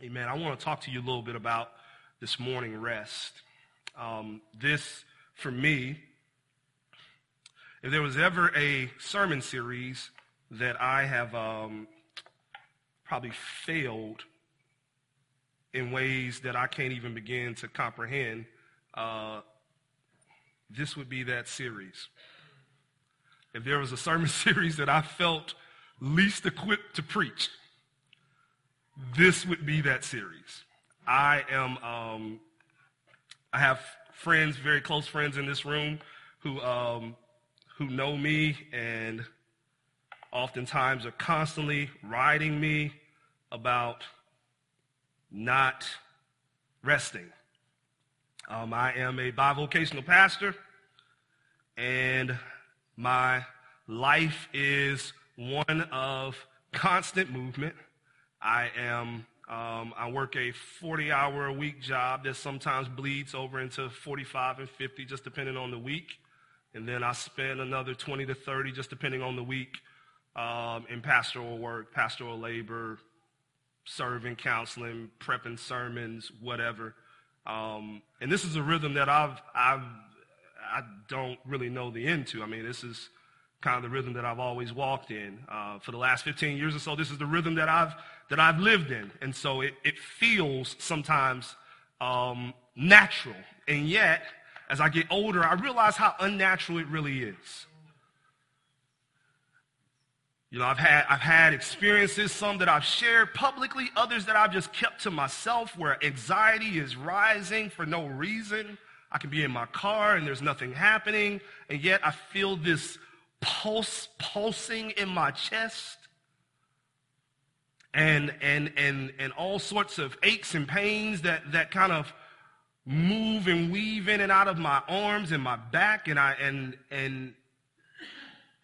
Amen. I want to talk to you a little bit about this morning rest. Um, this, for me, if there was ever a sermon series that I have um, probably failed in ways that I can't even begin to comprehend, uh, this would be that series. If there was a sermon series that I felt least equipped to preach, this would be that series. I am, um, I have friends, very close friends in this room who, um, who know me and oftentimes are constantly writing me about not resting. Um, I am a bivocational pastor, and my life is one of constant movement. I am um, I work a 40 hour a week job that sometimes bleeds over into 45 and 50, just depending on the week. And then I spend another 20 to 30, just depending on the week, um, in pastoral work, pastoral labor, serving, counseling, prepping sermons, whatever. Um, and this is a rhythm that I've, I've, I don't really know the end to. I mean, this is kind of the rhythm that I've always walked in. Uh, for the last 15 years or so, this is the rhythm that I've, that I've lived in. And so it, it feels sometimes um, natural. And yet, as I get older, I realize how unnatural it really is. You know, I've had, I've had experiences, some that I've shared publicly, others that I've just kept to myself where anxiety is rising for no reason. I can be in my car and there's nothing happening, and yet I feel this pulse pulsing in my chest and and and and all sorts of aches and pains that that kind of move and weave in and out of my arms and my back and I and and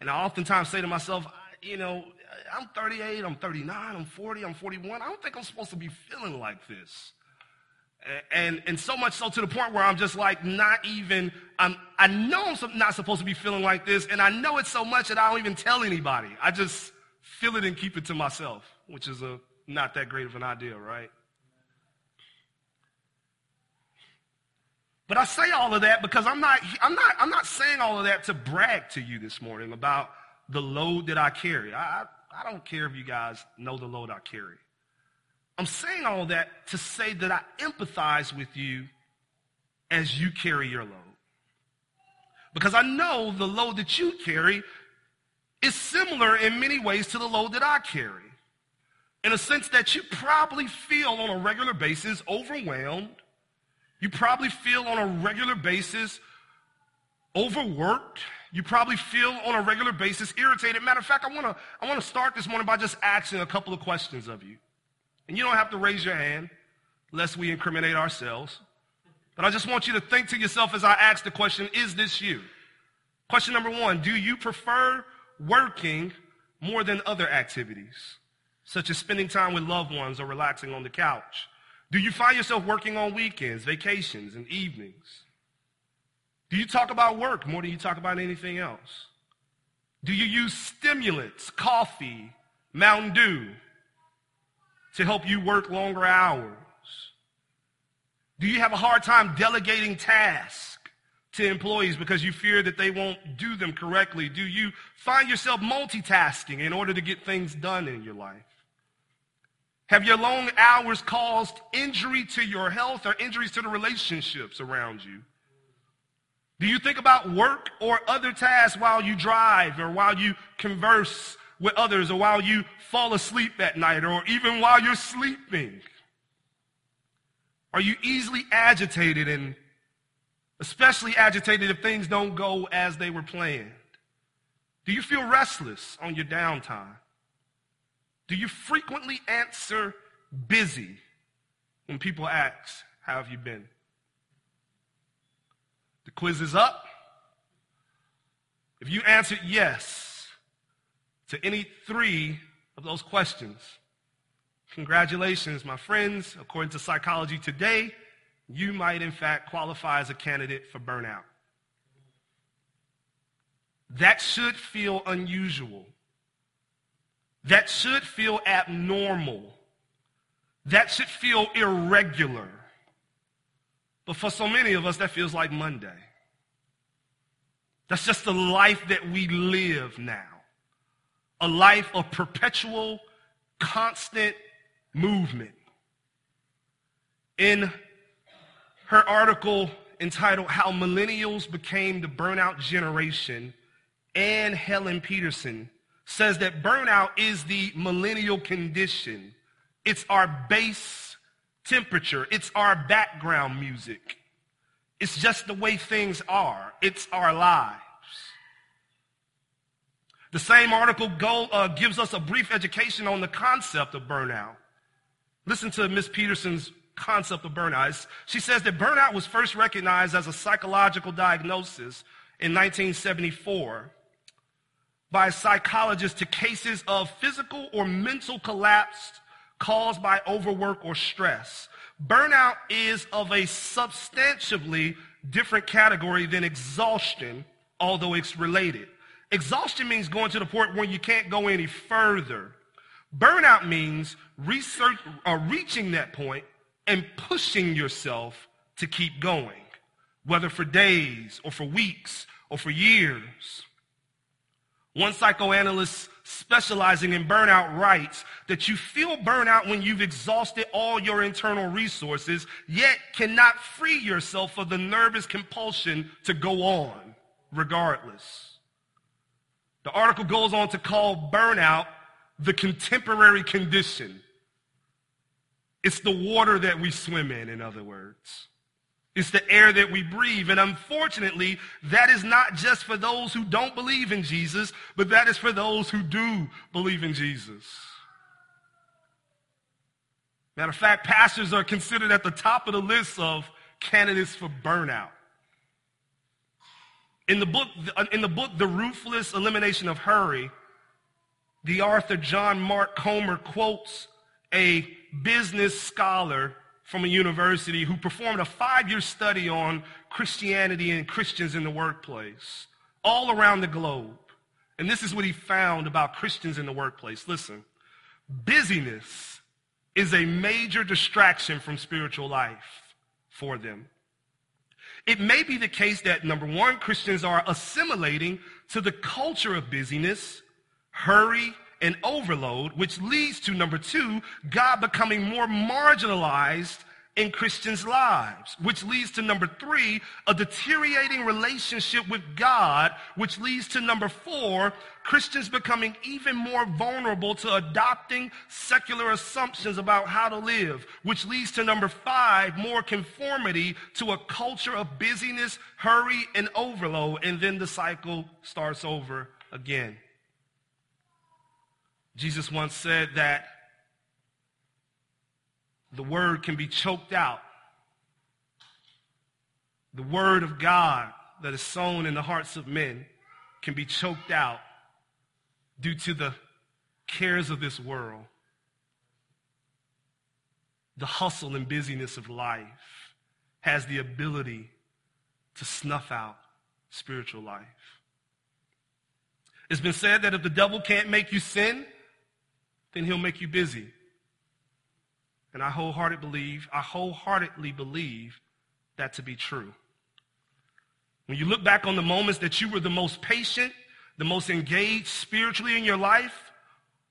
and I oftentimes say to myself, you know, I'm 38, I'm 39, I'm 40, I'm 41. I don't think I'm supposed to be feeling like this. And, and so much so to the point where I'm just like not even, I'm, I know I'm not supposed to be feeling like this, and I know it so much that I don't even tell anybody. I just feel it and keep it to myself, which is a, not that great of an idea, right? But I say all of that because I'm not, I'm not, I'm not saying all of that to brag to you this morning about the load that I carry. I, I don't care if you guys know the load I carry. I'm saying all that to say that I empathize with you as you carry your load. Because I know the load that you carry is similar in many ways to the load that I carry. In a sense that you probably feel on a regular basis overwhelmed. You probably feel on a regular basis overworked. You probably feel on a regular basis irritated. Matter of fact, I want to I want to start this morning by just asking a couple of questions of you. And you don't have to raise your hand lest we incriminate ourselves. But I just want you to think to yourself as I ask the question, is this you? Question number one, do you prefer working more than other activities, such as spending time with loved ones or relaxing on the couch? Do you find yourself working on weekends, vacations, and evenings? Do you talk about work more than you talk about anything else? Do you use stimulants, coffee, Mountain Dew, to help you work longer hours? Do you have a hard time delegating tasks to employees because you fear that they won't do them correctly? Do you find yourself multitasking in order to get things done in your life? Have your long hours caused injury to your health or injuries to the relationships around you? Do you think about work or other tasks while you drive or while you converse with others or while you fall asleep at night or even while you're sleeping? Are you easily agitated and especially agitated if things don't go as they were planned? Do you feel restless on your downtime? Do you frequently answer busy when people ask, How have you been? The quiz is up. If you answered yes, to any three of those questions. Congratulations, my friends. According to Psychology Today, you might in fact qualify as a candidate for burnout. That should feel unusual. That should feel abnormal. That should feel irregular. But for so many of us, that feels like Monday. That's just the life that we live now. A life of perpetual, constant movement. In her article entitled How Millennials Became the Burnout Generation, Anne Helen Petersen says that burnout is the millennial condition. It's our base temperature. It's our background music. It's just the way things are. It's our lives. The same article go, uh, gives us a brief education on the concept of burnout. Listen to Ms. Petersen's concept of burnout. She says that burnout was first recognized as a psychological diagnosis in 1974 by psychologists to cases of physical or mental collapse caused by overwork or stress. Burnout is of a substantially different category than exhaustion, although it's related. Exhaustion means going to the point where you can't go any further. Burnout means research, uh, reaching that point and pushing yourself to keep going, whether for days or for weeks or for years. One psychoanalyst specializing in burnout writes that you feel burnout when you've exhausted all your internal resources, yet cannot free yourself of the nervous compulsion to go on regardless. The article goes on to call burnout the contemporary condition. It's the water that we swim in, in other words. It's the air that we breathe. And unfortunately, that is not just for those who don't believe in Jesus, but that is for those who do believe in Jesus. Matter of fact, pastors are considered at the top of the list of candidates for burnout. In the book, uh, in the book, The Ruthless Elimination of Hurry, the author John Mark Comer quotes a business scholar from a university who performed a five-year study on Christianity and Christians in the workplace all around the globe. And this is what he found about Christians in the workplace. Listen, busyness is a major distraction from spiritual life for them. It may be the case that number one, Christians are assimilating to the culture of busyness, hurry, and overload, which leads to number two, God becoming more marginalized in Christians' lives, which leads to number three, a deteriorating relationship with God, which leads to number four, Christians becoming even more vulnerable to adopting secular assumptions about how to live, which leads to number five, more conformity to a culture of busyness, hurry, and overload, and then the cycle starts over again. Jesus once said that the word can be choked out. The word of God that is sown in the hearts of men can be choked out due to the cares of this world, the hustle and busyness of life has the ability to snuff out spiritual life. It's been said that if the devil can't make you sin, then he'll make you busy. And I wholeheartedly believe, I wholeheartedly believe that to be true. When you look back on the moments that you were the most patient, the most engaged spiritually in your life,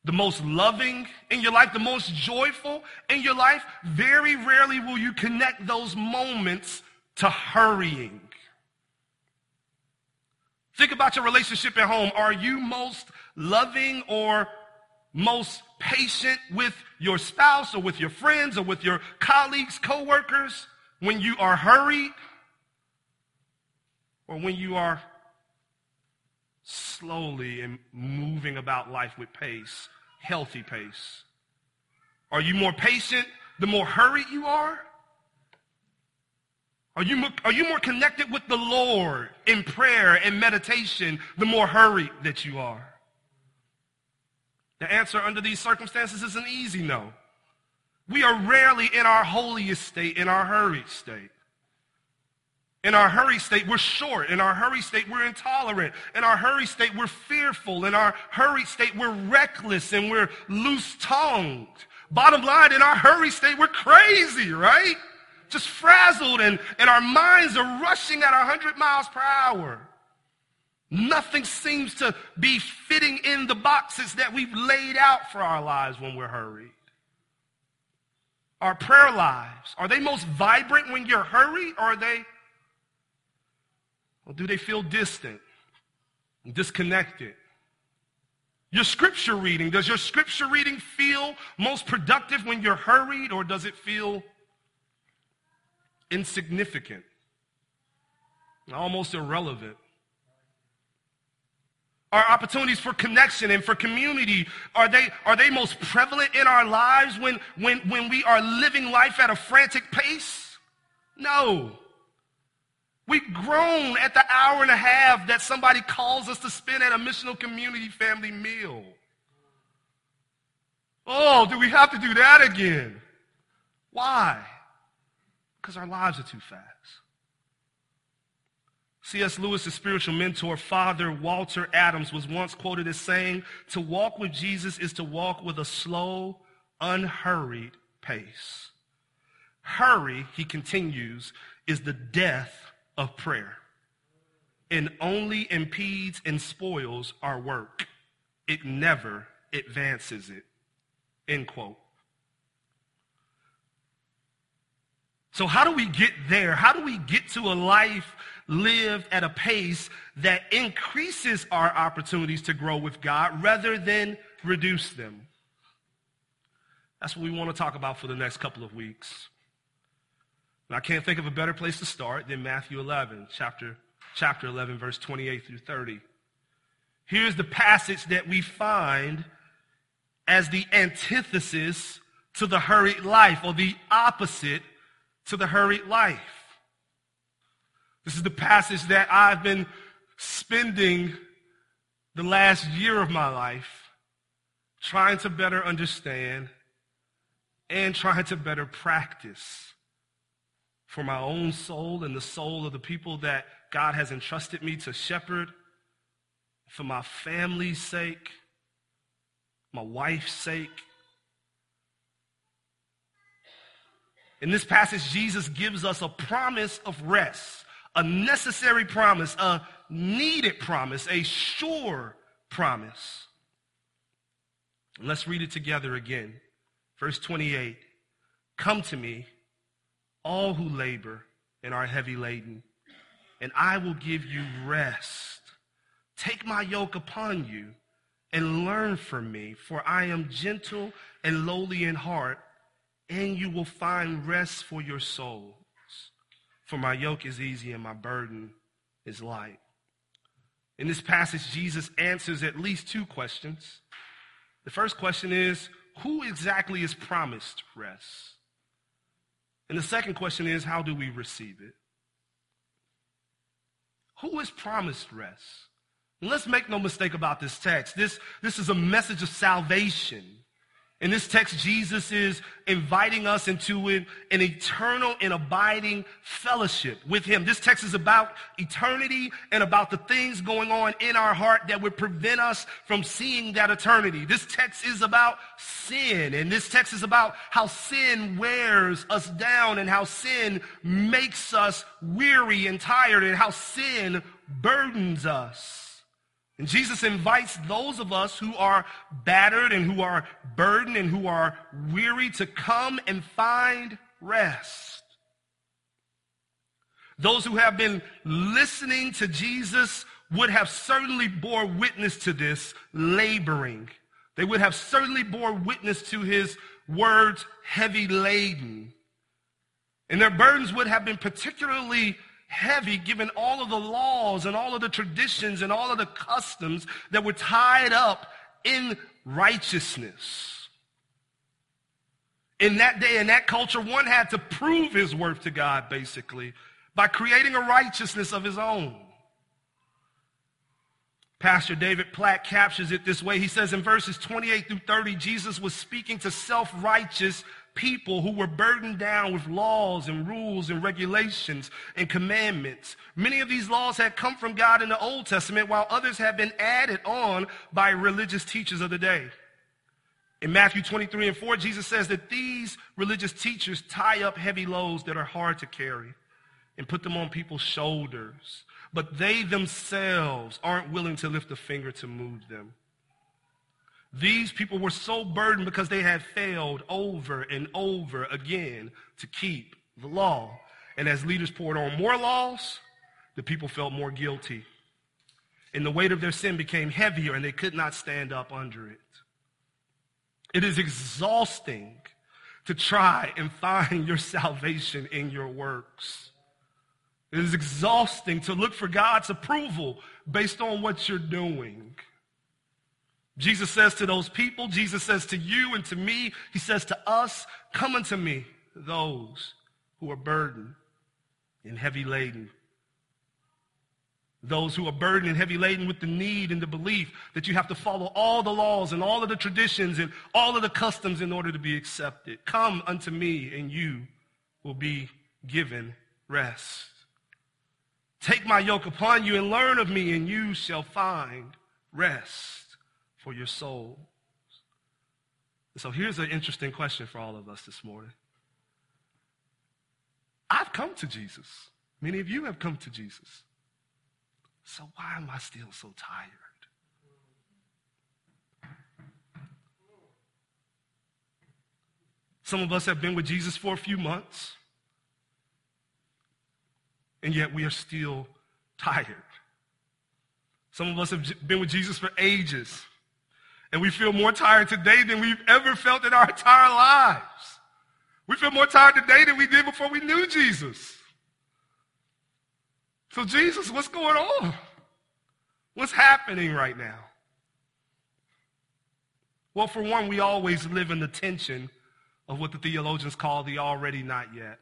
the most loving in your life, the most joyful in your life, very rarely will you connect those moments to hurrying. Think about your relationship at home. Are you most loving or most patient with your spouse or with your friends or with your colleagues, coworkers when you are hurried or when you are slowly and moving about life with pace, healthy pace? Are you more patient the more hurried you are? Are you, more, are you more connected with the Lord in prayer and meditation the more hurried that you are? The answer under these circumstances is an easy no. We are rarely in our holiest state, in our hurried state. In our hurry state, we're short. In our hurry state, we're intolerant. In our hurry state, we're fearful. In our hurry state, we're reckless and we're loose tongued. Bottom line, in our hurry state, we're crazy, right? Just frazzled and, and our minds are rushing at 100 miles per hour. Nothing seems to be fitting in the boxes that we've laid out for our lives when we're hurried. Our prayer lives, are they most vibrant when you're hurried or are they, or do they feel distant, disconnected? Your scripture reading, does your scripture reading feel most productive when you're hurried or does it feel insignificant, almost irrelevant? Our opportunities for connection and for community, are they, are they most prevalent in our lives when, when, when we are living life at a frantic pace? No. We groan at the hour and a half that somebody calls us to spend at a missional community family meal. Oh, do we have to do that again? Why? Because our lives are too fast. C.S. Lewis's spiritual mentor, Father Walter Adams, was once quoted as saying, To walk with Jesus is to walk with a slow, unhurried pace. Hurry, he continues, is the death of prayer and only impedes and spoils our work. It never advances it. End quote. So, how do we get there? How do we get to a life lived at a pace that increases our opportunities to grow with God rather than reduce them? That's what we want to talk about for the next couple of weeks. And I can't think of a better place to start than Matthew 11, chapter, chapter 11, verse 28 through 30. Here's the passage that we find as the antithesis to the hurried life or the opposite to the hurried life. This is the passage that I've been spending the last year of my life trying to better understand and trying to better practice for my own soul and the soul of the people that God has entrusted me to shepherd, for my family's sake, my wife's sake, In this passage, Jesus gives us a promise of rest, a necessary promise, a needed promise, a sure promise. Let's read it together again. Verse 28 Come to me, all who labor and are heavy laden, and I will give you rest. Take my yoke upon you and learn from me, for I am gentle and lowly in heart and you will find rest for your souls. For my yoke is easy and my burden is light. In this passage, Jesus answers at least two questions. The first question is, who exactly is promised rest? And the second question is, how do we receive it? Who is promised rest? And let's make no mistake about this text. This, this is a message of salvation. In this text, Jesus is inviting us into an, an, eternal and abiding fellowship with him. This text is about eternity and about the things going on in our heart that would prevent us from seeing that eternity. This text is about sin, and this text is about how sin wears us down and how sin makes us weary and tired and how sin burdens us. And Jesus invites those of us who are battered and who are burdened and who are weary to come and find rest. Those who have been listening to Jesus would have certainly bore witness to this laboring. They would have certainly bore witness to his words heavy laden. And their burdens would have been particularly heavy given all of the laws and all of the traditions and all of the customs that were tied up in righteousness. In that day, in that culture, one had to prove his worth to God, basically, by creating a righteousness of his own. Pastor David Platt captures it this way. He says in verses 28 through 30, Jesus was speaking to self-righteous people who were burdened down with laws and rules and regulations and commandments. Many of these laws had come from God in the Old Testament, while others had been added on by religious teachers of the day. In Matthew 23 and 4, Jesus says that these religious teachers tie up heavy loads that are hard to carry and put them on people's shoulders. But they themselves aren't willing to lift a finger to move them. These people were so burdened because they had failed over and over again to keep the law. And as leaders poured on more laws, the people felt more guilty. And the weight of their sin became heavier and they could not stand up under it. It is exhausting to try and find your salvation in your works. It is exhausting to look for God's approval based on what you're doing. Jesus says to those people, Jesus says to you and to me, he says to us, come unto me, those who are burdened and heavy laden. Those who are burdened and heavy laden with the need and the belief that you have to follow all the laws and all of the traditions and all of the customs in order to be accepted. Come unto me and you will be given rest. Take my yoke upon you and learn of me and you shall find rest for your souls. So here's an interesting question for all of us this morning. I've come to Jesus. Many of you have come to Jesus. So why am I still so tired? Some of us have been with Jesus for a few months, and yet we are still tired. Some of us have been with Jesus for ages, and we feel more tired today than we've ever felt in our entire lives. We feel more tired today than we did before we knew Jesus. So, Jesus, what's going on? What's happening right now? Well, for one, we always live in the tension of what the theologians call the already not yet.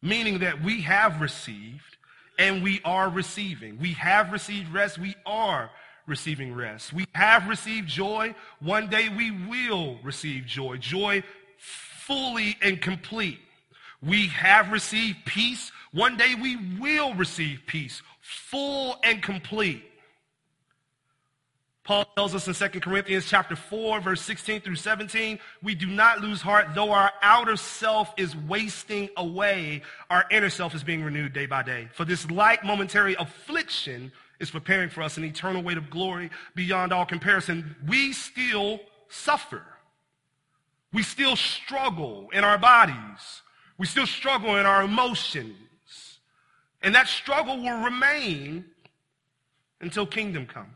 Meaning that we have received and we are receiving. We have received rest. We are receiving rest. We have received joy. One day we will receive joy. Joy fully and complete. We have received peace. One day we will receive peace, full and complete. Paul tells us in 2 Corinthians chapter 4, verse 16 through 17, we do not lose heart, though our outer self is wasting away, our inner self is being renewed day by day. For this light momentary affliction is preparing for us an eternal weight of glory beyond all comparison. We still suffer. We still struggle in our bodies. We still struggle in our emotions. And that struggle will remain until kingdom come.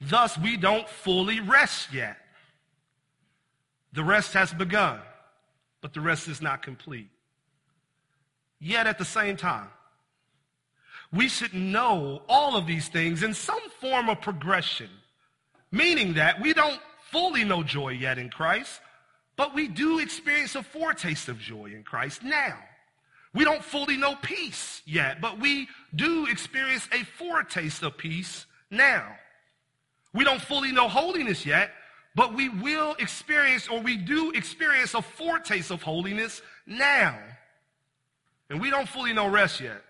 Thus, we don't fully rest yet. The rest has begun, but the rest is not complete. Yet at the same time, we should know all of these things in some form of progression, meaning that we don't fully know joy yet in Christ, but we do experience a foretaste of joy in Christ now. We don't fully know peace yet, but we do experience a foretaste of peace now. We don't fully know holiness yet, but we will experience or we do experience a foretaste of holiness now. And we don't fully know rest yet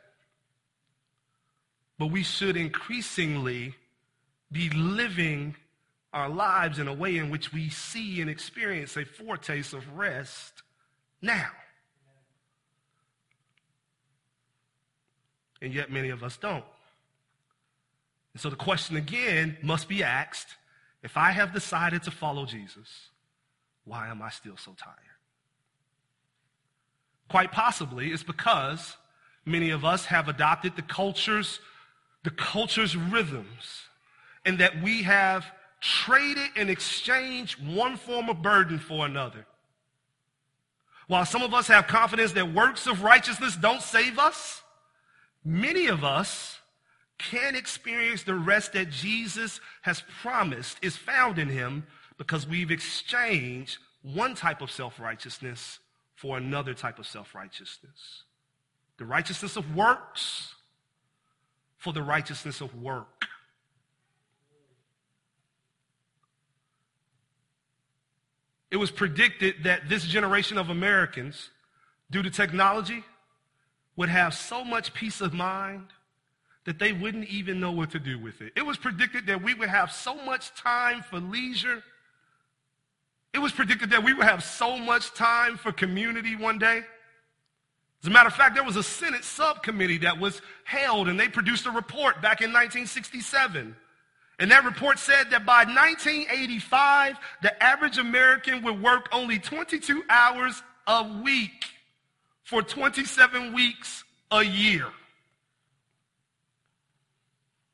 but we should increasingly be living our lives in a way in which we see and experience a foretaste of rest now. And yet many of us don't. And so the question again must be asked if I have decided to follow Jesus, why am I still so tired? Quite possibly it's because many of us have adopted the culture's the culture's rhythms, and that we have traded and exchanged one form of burden for another. While some of us have confidence that works of righteousness don't save us, many of us can experience the rest that Jesus has promised is found in him because we've exchanged one type of self-righteousness for another type of self-righteousness. The righteousness of works for the righteousness of work. It was predicted that this generation of Americans, due to technology, would have so much peace of mind, that they wouldn't even know what to do with it. It was predicted that we would have so much time for leisure. It was predicted that we would have so much time for community one day. As a matter of fact, there was a Senate subcommittee that was held and they produced a report back in 1967. And that report said that by 1985, the average American would work only 22 hours a week for 27 weeks a year.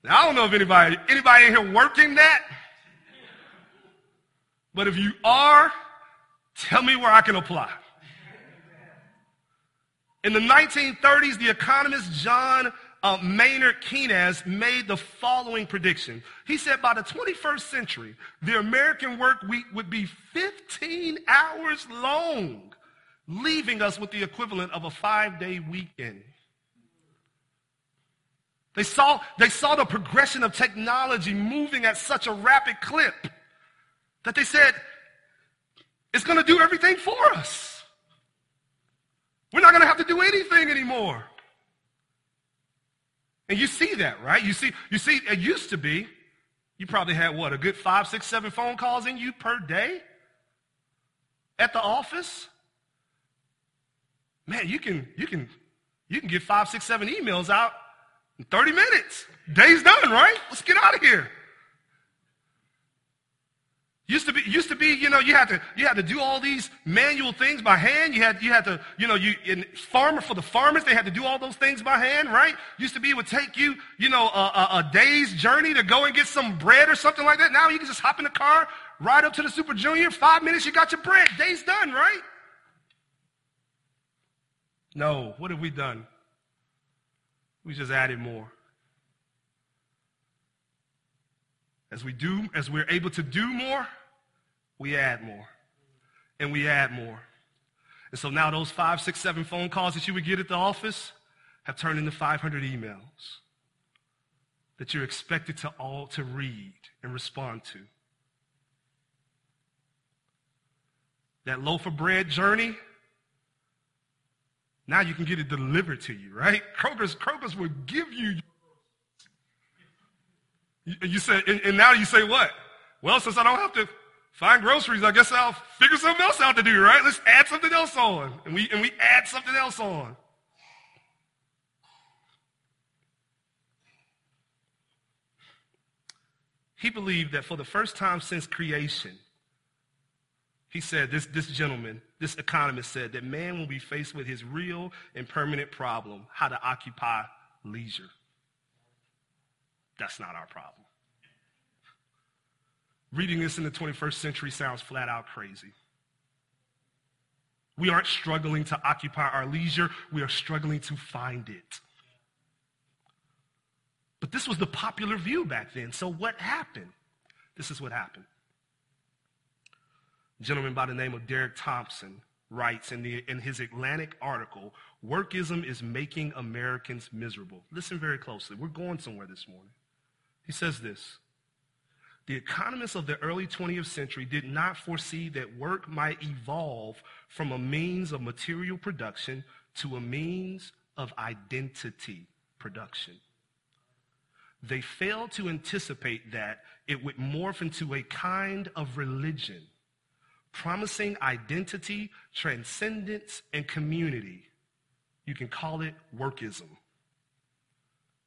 Now, I don't know if anybody, anybody in here working that. But if you are, tell me where I can apply. In the 1930s, the economist John uh, Maynard Keynes made the following prediction. He said by the 21st century, the American work week would be 15 hours long, leaving us with the equivalent of a five-day weekend. They saw, they saw the progression of technology moving at such a rapid clip that they said, it's going to do everything for us. We're not going to have to do anything anymore. And you see that, right? You see, you see, it used to be, you probably had what, a good five, six, seven phone calls in you per day at the office? Man, you can, you can, you can get five, six, seven emails out in 30 minutes. Day's done, right? Let's get out of here. Used to be, used to be, you know, you had to, you had to do all these manual things by hand. You had, you had to, you know, you, in farmer, for the farmers, they had to do all those things by hand, right? Used to be, it would take you, you know, a, a, a day's journey to go and get some bread or something like that. Now you can just hop in the car, ride up to the Super Junior, five minutes, you got your bread. Day's done, right? No, what have we done? We just added more. As we do, as we're able to do more, we add more. And we add more. And so now those five, six, seven phone calls that you would get at the office have turned into 500 emails that you're expected to all to read and respond to. That loaf of bread journey now you can get it delivered to you, right? Kroger's, Kroger's will give you. You, you say, and, and now you say what? Well, since I don't have to find groceries, I guess I'll figure something else out to do, right? Let's add something else on. And we, and we add something else on. He believed that for the first time since creation, he said, this, this gentleman, this economist said that man will be faced with his real and permanent problem, how to occupy leisure. That's not our problem. Reading this in the 21st century sounds flat out crazy. We aren't struggling to occupy our leisure, we are struggling to find it. But this was the popular view back then. So what happened? This is what happened. A gentleman by the name of Derek Thompson writes in, the, in his Atlantic article, Workism is making Americans miserable. Listen very closely. We're going somewhere this morning. He says this The economists of the early 20th century did not foresee that work might evolve from a means of material production to a means of identity production. They failed to anticipate that it would morph into a kind of religion promising identity, transcendence, and community. You can call it workism.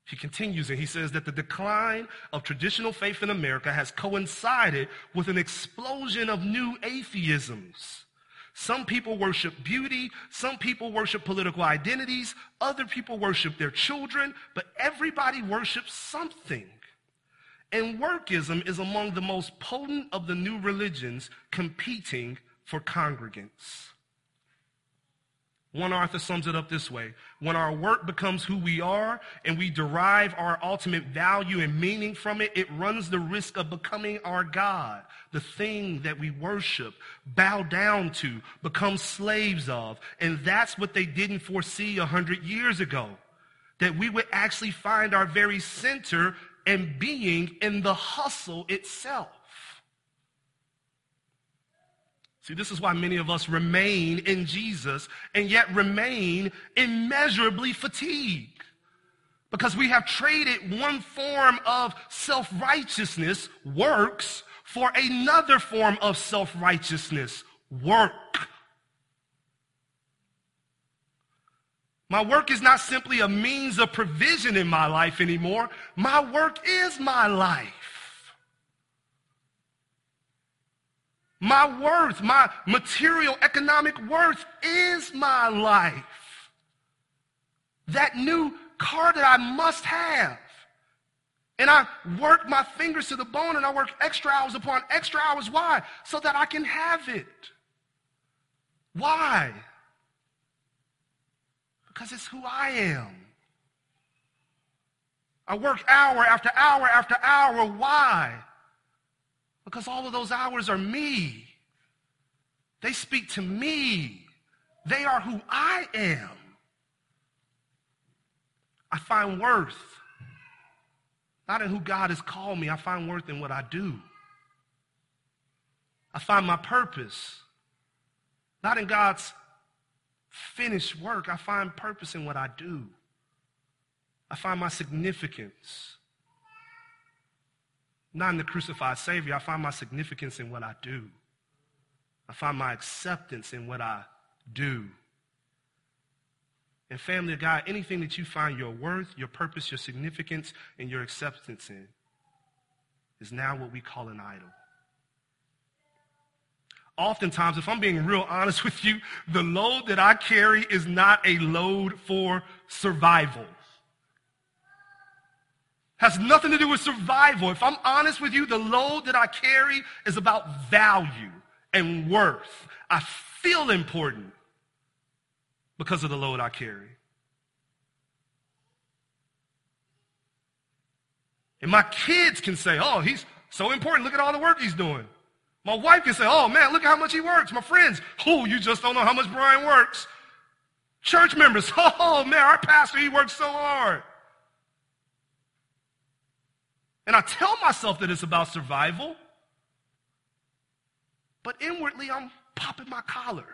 He continues and he says that the decline of traditional faith in America has coincided with an explosion of new atheisms. Some people worship beauty, some people worship political identities, other people worship their children, but everybody worships something. And workism is among the most potent of the new religions competing for congregants. One author sums it up this way. When our work becomes who we are and we derive our ultimate value and meaning from it, it runs the risk of becoming our God, the thing that we worship, bow down to, become slaves of. And that's what they didn't foresee a hundred years ago. That we would actually find our very center and being in the hustle itself. See, this is why many of us remain in Jesus and yet remain immeasurably fatigued. Because we have traded one form of self-righteousness, works, for another form of self-righteousness, work. My work is not simply a means of provision in my life anymore. My work is my life. My worth, my material economic worth is my life. That new car that I must have. And I work my fingers to the bone and I work extra hours upon extra hours. Why? So that I can have it. Why? Because it's who I am. I work hour after hour after hour. Why? Because all of those hours are me. They speak to me. They are who I am. I find worth not in who God has called me. I find worth in what I do. I find my purpose not in God's finished work. I find purpose in what I do. I find my significance not in the crucified Savior. I find my significance in what I do. I find my acceptance in what I do. And family of God, anything that you find your worth, your purpose, your significance, and your acceptance in is now what we call an idol. Oftentimes, if I'm being real honest with you, the load that I carry is not a load for survival. Has nothing to do with survival. If I'm honest with you, the load that I carry is about value and worth. I feel important because of the load I carry. And my kids can say, oh, he's so important. Look at all the work he's doing. My wife can say, oh man, look at how much he works. My friends, oh, you just don't know how much Brian works. Church members, oh man, our pastor, he works so hard. And I tell myself that it's about survival, but inwardly I'm popping my collar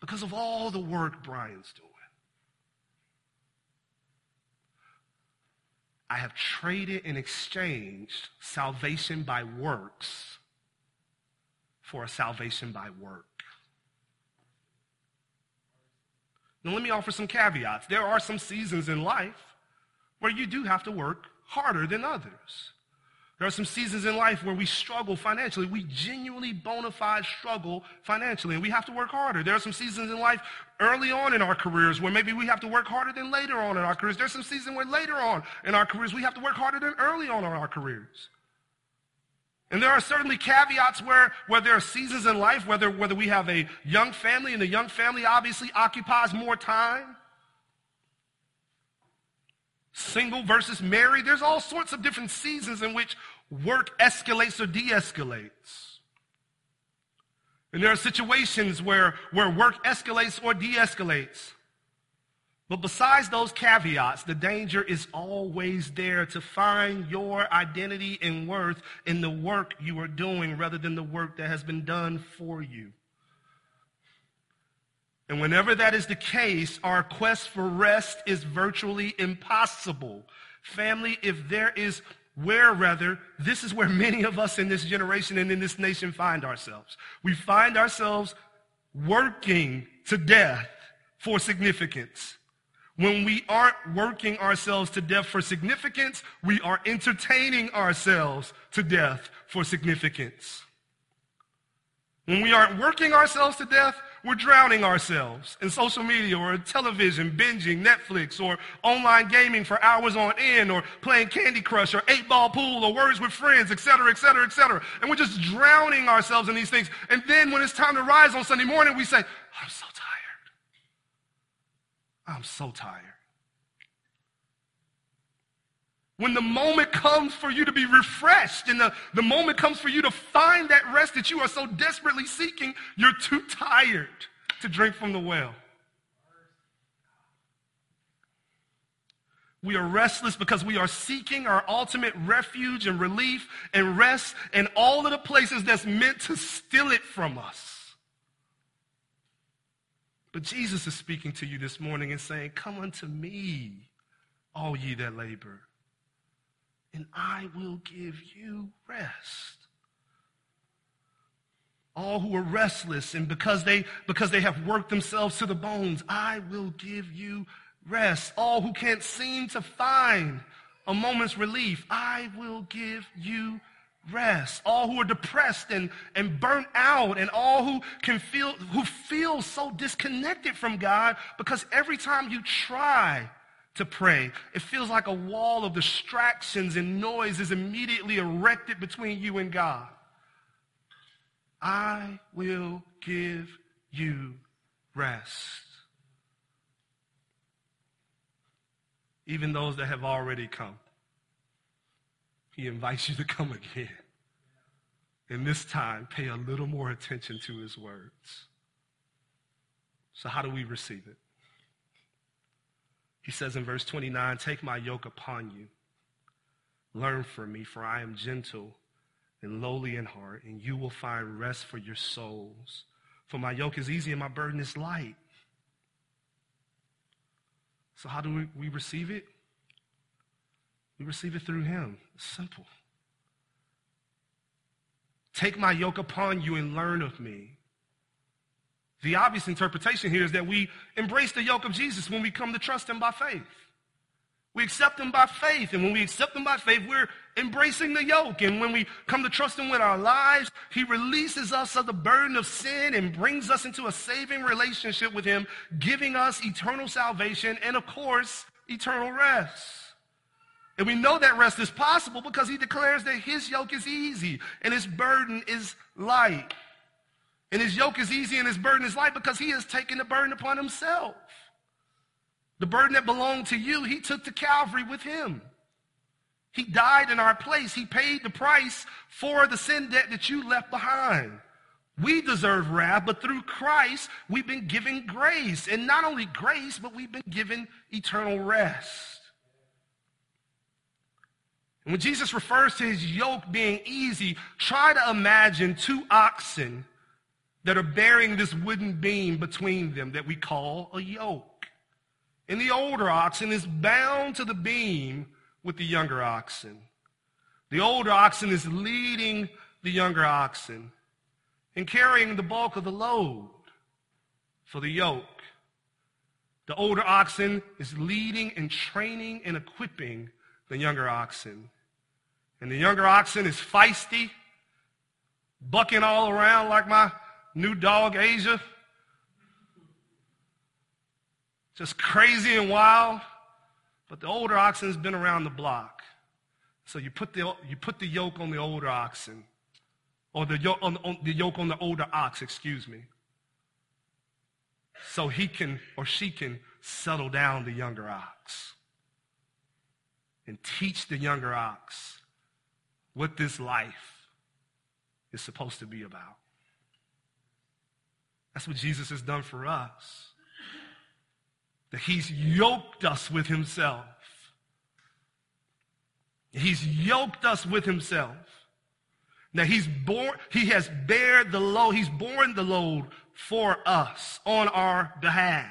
because of all the work Brian's doing. I have traded and exchanged salvation by works for a salvation by work. Now, let me offer some caveats. There are some seasons in life where you do have to work harder than others. There are some seasons in life where we struggle financially. We genuinely bona fide struggle financially, and we have to work harder. There are some seasons in life early on in our careers where maybe we have to work harder than later on in our careers. There's some seasons where later on in our careers we have to work harder than early on in our careers. And there are certainly caveats where, where there are seasons in life, whether, whether we have a young family, and the young family obviously occupies more time. Single versus married. There's all sorts of different seasons in which work escalates or de-escalates. And there are situations where, where work escalates or de-escalates. But besides those caveats, the danger is always there to find your identity and worth in the work you are doing rather than the work that has been done for you. And whenever that is the case, our quest for rest is virtually impossible. Family, if there is where rather, this is where many of us in this generation and in this nation find ourselves. We find ourselves working to death for significance. When we aren't working ourselves to death for significance, we are entertaining ourselves to death for significance. When we aren't working ourselves to death, we're drowning ourselves in social media or television, binging Netflix or online gaming for hours on end or playing Candy Crush or eight ball pool or words with friends, etc., etc., etc. And we're just drowning ourselves in these things. And then when it's time to rise on Sunday morning, we say, I'm so tired. I'm so tired. When the moment comes for you to be refreshed and the, the moment comes for you to find that rest that you are so desperately seeking, you're too tired to drink from the well. We are restless because we are seeking our ultimate refuge and relief and rest in all of the places that's meant to steal it from us. But Jesus is speaking to you this morning and saying, Come unto me, all ye that labor, and I will give you rest. All who are restless and because they because they have worked themselves to the bones, I will give you rest. All who can't seem to find a moment's relief, I will give you rest. All who are depressed and, and burnt out and all who can feel, who feel so disconnected from God because every time you try to pray, it feels like a wall of distractions and noise is immediately erected between you and God. I will give you rest. Even those that have already come. He invites you to come again. And this time, pay a little more attention to his words. So, how do we receive it? He says in verse 29 Take my yoke upon you. Learn from me, for I am gentle and lowly in heart, and you will find rest for your souls. For my yoke is easy and my burden is light. So, how do we, we receive it? We receive it through him. It's simple. Take my yoke upon you and learn of me. The obvious interpretation here is that we embrace the yoke of Jesus when we come to trust him by faith. We accept him by faith. And when we accept him by faith, we're embracing the yoke. And when we come to trust him with our lives, he releases us of the burden of sin and brings us into a saving relationship with him, giving us eternal salvation and, of course, eternal rest. And we know that rest is possible because he declares that his yoke is easy and his burden is light. And his yoke is easy and his burden is light because he has taken the burden upon himself. The burden that belonged to you, he took to Calvary with him. He died in our place. He paid the price for the sin debt that you left behind. We deserve wrath, but through Christ, we've been given grace. And not only grace, but we've been given eternal rest. And when Jesus refers to his yoke being easy, try to imagine two oxen that are bearing this wooden beam between them that we call a yoke. And the older oxen is bound to the beam with the younger oxen. The older oxen is leading the younger oxen and carrying the bulk of the load for the yoke. The older oxen is leading and training and equipping the younger oxen. And the younger oxen is feisty, bucking all around like my new dog, Asia. Just crazy and wild. But the older oxen's been around the block. So you put the, you put the yoke on the older oxen, or the yoke on, on, the yoke on the older ox, excuse me. So he can or she can settle down the younger ox and teach the younger ox what this life is supposed to be about. That's what Jesus has done for us. That he's yoked us with himself. He's yoked us with himself. Now he's born, he has bared the load, he's borne the load for us on our behalf.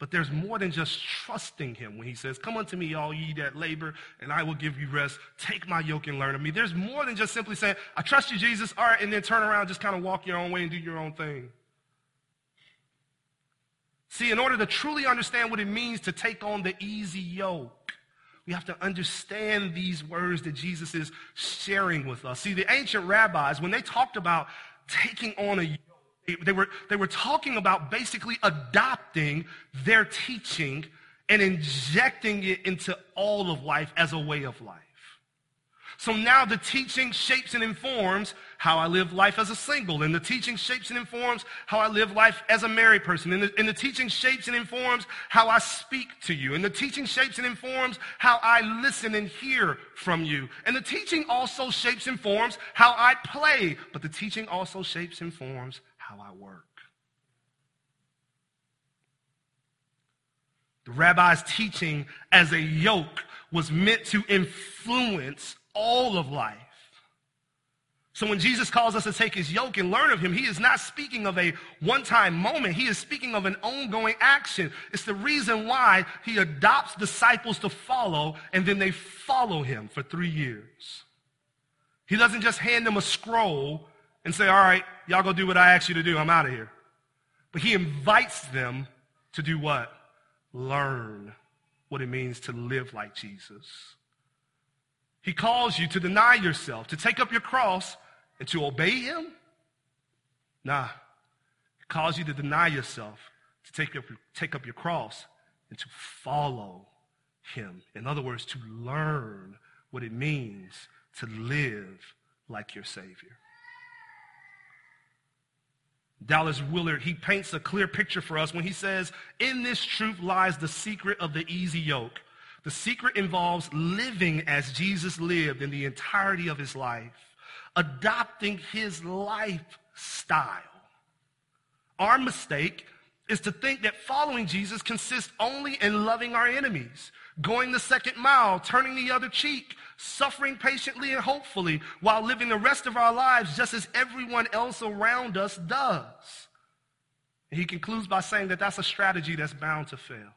But there's more than just trusting him when he says, Come unto me, all ye that labor, and I will give you rest. Take my yoke and learn of me. There's more than just simply saying, I trust you, Jesus, all right, and then turn around, just kind of walk your own way and do your own thing. See, in order to truly understand what it means to take on the easy yoke, we have to understand these words that Jesus is sharing with us. See, the ancient rabbis, when they talked about taking on a yoke, they were, they were talking about basically adopting their teaching and injecting it into all of life as a way of life. So now the teaching shapes and informs how I live life as a single. And the teaching shapes and informs how I live life as a married person. And the, and the teaching shapes and informs how I speak to you. And the teaching shapes and informs how I listen and hear from you. And the teaching also shapes and informs how I play. But the teaching also shapes and informs how I work. The rabbi's teaching as a yoke was meant to influence all of life. So when Jesus calls us to take his yoke and learn of him, he is not speaking of a one-time moment. He is speaking of an ongoing action. It's the reason why he adopts disciples to follow and then they follow him for three years. He doesn't just hand them a scroll and say, all right, y'all go do what I asked you to do. I'm out of here. But he invites them to do what? Learn what it means to live like Jesus. He calls you to deny yourself, to take up your cross, and to obey him? Nah. He calls you to deny yourself, to take up, take up your cross, and to follow him. In other words, to learn what it means to live like your Savior. Dallas Willard, he paints a clear picture for us when he says, in this truth lies the secret of the easy yoke. The secret involves living as Jesus lived in the entirety of his life, adopting his lifestyle. Our mistake is to think that following Jesus consists only in loving our enemies, going the second mile, turning the other cheek, suffering patiently and hopefully, while living the rest of our lives just as everyone else around us does. And he concludes by saying that that's a strategy that's bound to fail.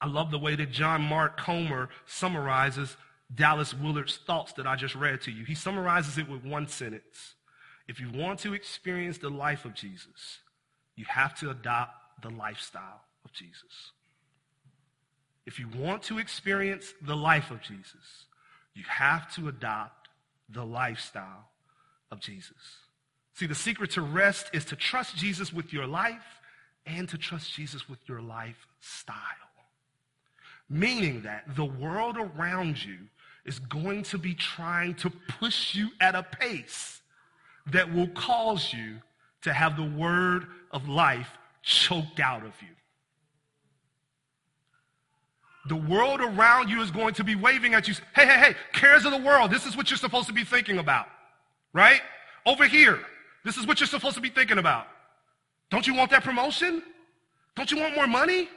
I love the way that John Mark Comer summarizes Dallas Willard's thoughts that I just read to you. He summarizes it with one sentence. If you want to experience the life of Jesus, you have to adopt the lifestyle of Jesus. If you want to experience the life of Jesus, you have to adopt the lifestyle of Jesus. See, the secret to rest is to trust Jesus with your life and to trust Jesus with your lifestyle. Meaning that the world around you is going to be trying to push you at a pace that will cause you to have the word of life choked out of you. The world around you is going to be waving at you. Hey, hey, hey, cares of the world. This is what you're supposed to be thinking about. Right? Over here. This is what you're supposed to be thinking about. Don't you want that promotion? Don't you want more money?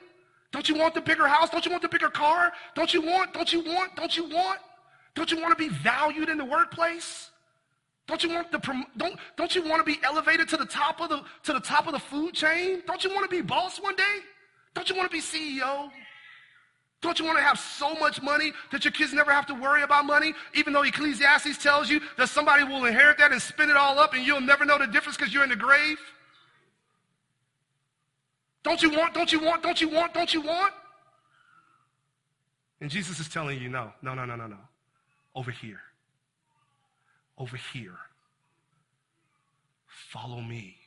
Don't you want the bigger house? Don't you want the bigger car? Don't you want, don't you want, don't you want? Don't you want to be valued in the workplace? Don't you want the don't don't you want to be elevated to the top of the to the top of the food chain? Don't you want to be boss one day? Don't you want to be CEO? Don't you want to have so much money that your kids never have to worry about money? Even though Ecclesiastes tells you that somebody will inherit that and spend it all up and you'll never know the difference because you're in the grave? Don't you want, don't you want, don't you want, don't you want? And Jesus is telling you, no, no, no, no, no, no. Over here. Over here. Follow me.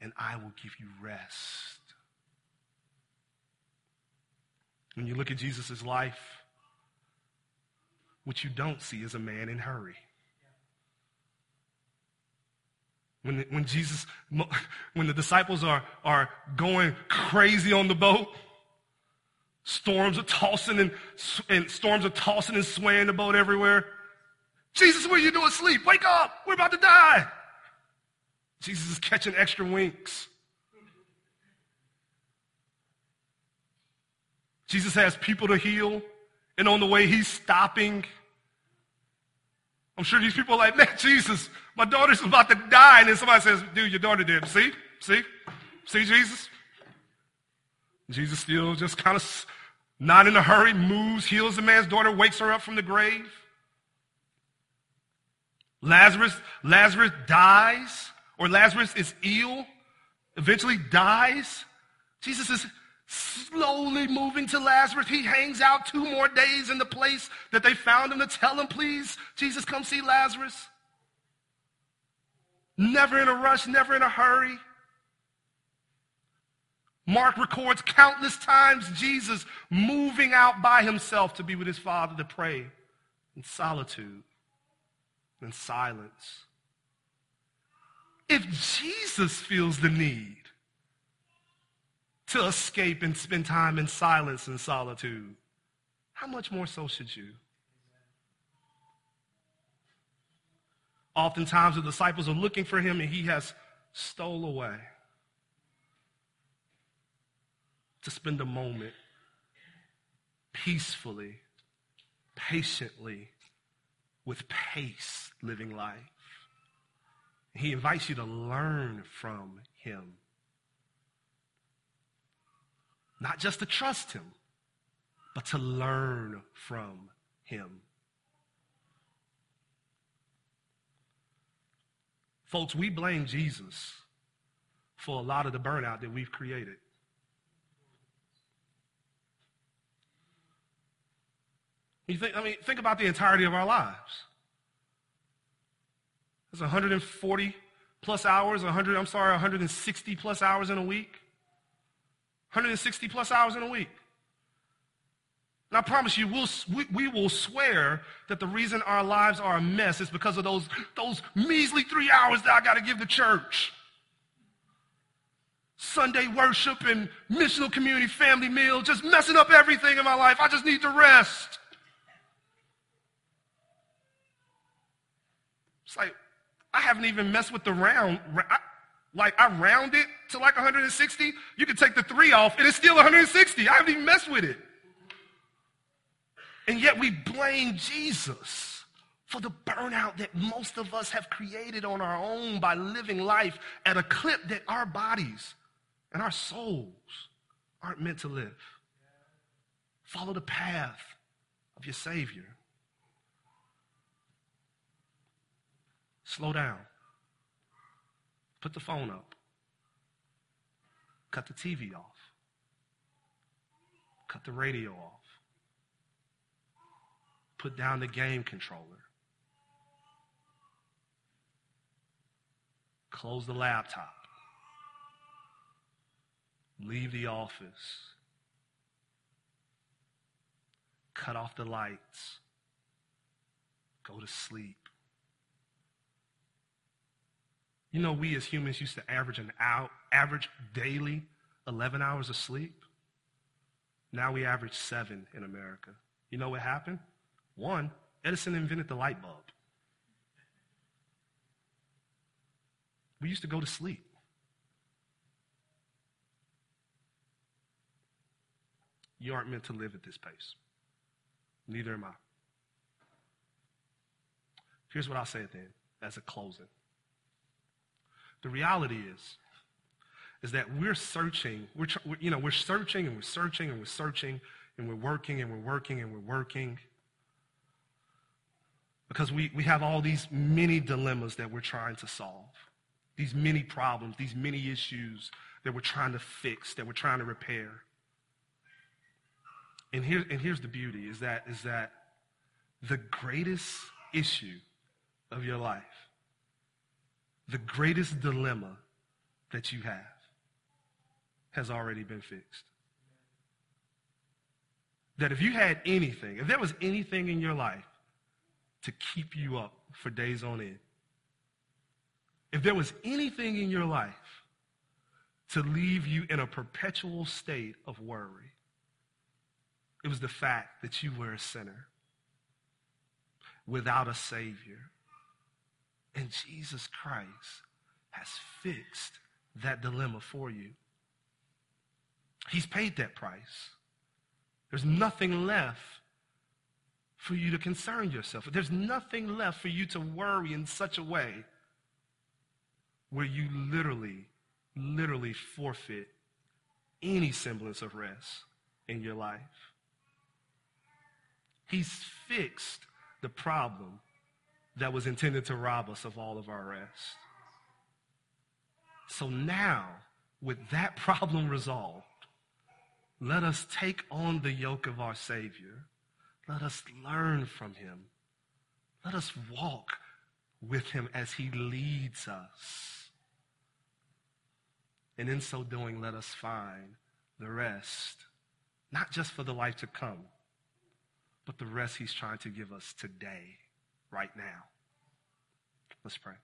And I will give you rest. When you look at Jesus' life, what you don't see is a man in hurry. When, when Jesus, when the disciples are, are going crazy on the boat, storms are tossing and, and storms are tossing and swaying the boat everywhere. Jesus, what are you doing asleep? Wake up. We're about to die. Jesus is catching extra winks. Jesus has people to heal, and on the way, he's stopping I'm sure these people are like, man, Jesus, my daughter's about to die. And then somebody says, dude, your daughter did. See? See? See Jesus? Jesus still just kind of not in a hurry, moves, heals the man's daughter, wakes her up from the grave. Lazarus, Lazarus dies, or Lazarus is ill, eventually dies. Jesus is slowly moving to Lazarus. He hangs out two more days in the place that they found him to tell him, please, Jesus, come see Lazarus. Never in a rush, never in a hurry. Mark records countless times Jesus moving out by himself to be with his Father to pray in solitude and silence. If Jesus feels the need to escape and spend time in silence and solitude. How much more so should you? Oftentimes the disciples are looking for him and he has stole away to spend a moment peacefully, patiently with pace living life. He invites you to learn from him. Not just to trust him, but to learn from him. Folks, we blame Jesus for a lot of the burnout that we've created. You think, I mean, think about the entirety of our lives. It's 140 plus hours, 100, I'm sorry, 160 plus hours in a week. 160 plus hours in a week. And I promise you, we'll, we, we will swear that the reason our lives are a mess is because of those, those measly three hours that I got to give the church. Sunday worship and missional community family meal, just messing up everything in my life. I just need to rest. It's like, I haven't even messed with the round. I, like, I round it to like 160. You can take the three off, and it's still 160. I haven't even messed with it. And yet we blame Jesus for the burnout that most of us have created on our own by living life at a clip that our bodies and our souls aren't meant to live. Follow the path of your Savior. Slow down. Put the phone up. Cut the TV off. Cut the radio off put down the game controller. Close the laptop. Leave the office. Cut off the lights. Go to sleep. You know, we as humans used to average an hour, average daily 11 hours of sleep. Now we average seven in America. You know what happened? One, Edison invented the light bulb. We used to go to sleep. You aren't meant to live at this pace. Neither am I. Here's what I'll say at the end as a closing. The reality is, is that we're searching, we're, you know, we're searching and we're searching and we're searching and we're working and we're working and we're working. Because we, we have all these many dilemmas that we're trying to solve, these many problems, these many issues that we're trying to fix, that we're trying to repair. And, here, and here's the beauty is that, is that the greatest issue of your life, the greatest dilemma that you have, has already been fixed. That if you had anything, if there was anything in your life to keep you up for days on end. If there was anything in your life to leave you in a perpetual state of worry, it was the fact that you were a sinner without a Savior. And Jesus Christ has fixed that dilemma for you. He's paid that price. There's nothing left for you to concern yourself. There's nothing left for you to worry in such a way where you literally, literally forfeit any semblance of rest in your life. He's fixed the problem that was intended to rob us of all of our rest. So now, with that problem resolved, let us take on the yoke of our Savior let us learn from him. Let us walk with him as he leads us. And in so doing, let us find the rest, not just for the life to come, but the rest he's trying to give us today, right now. Let's pray.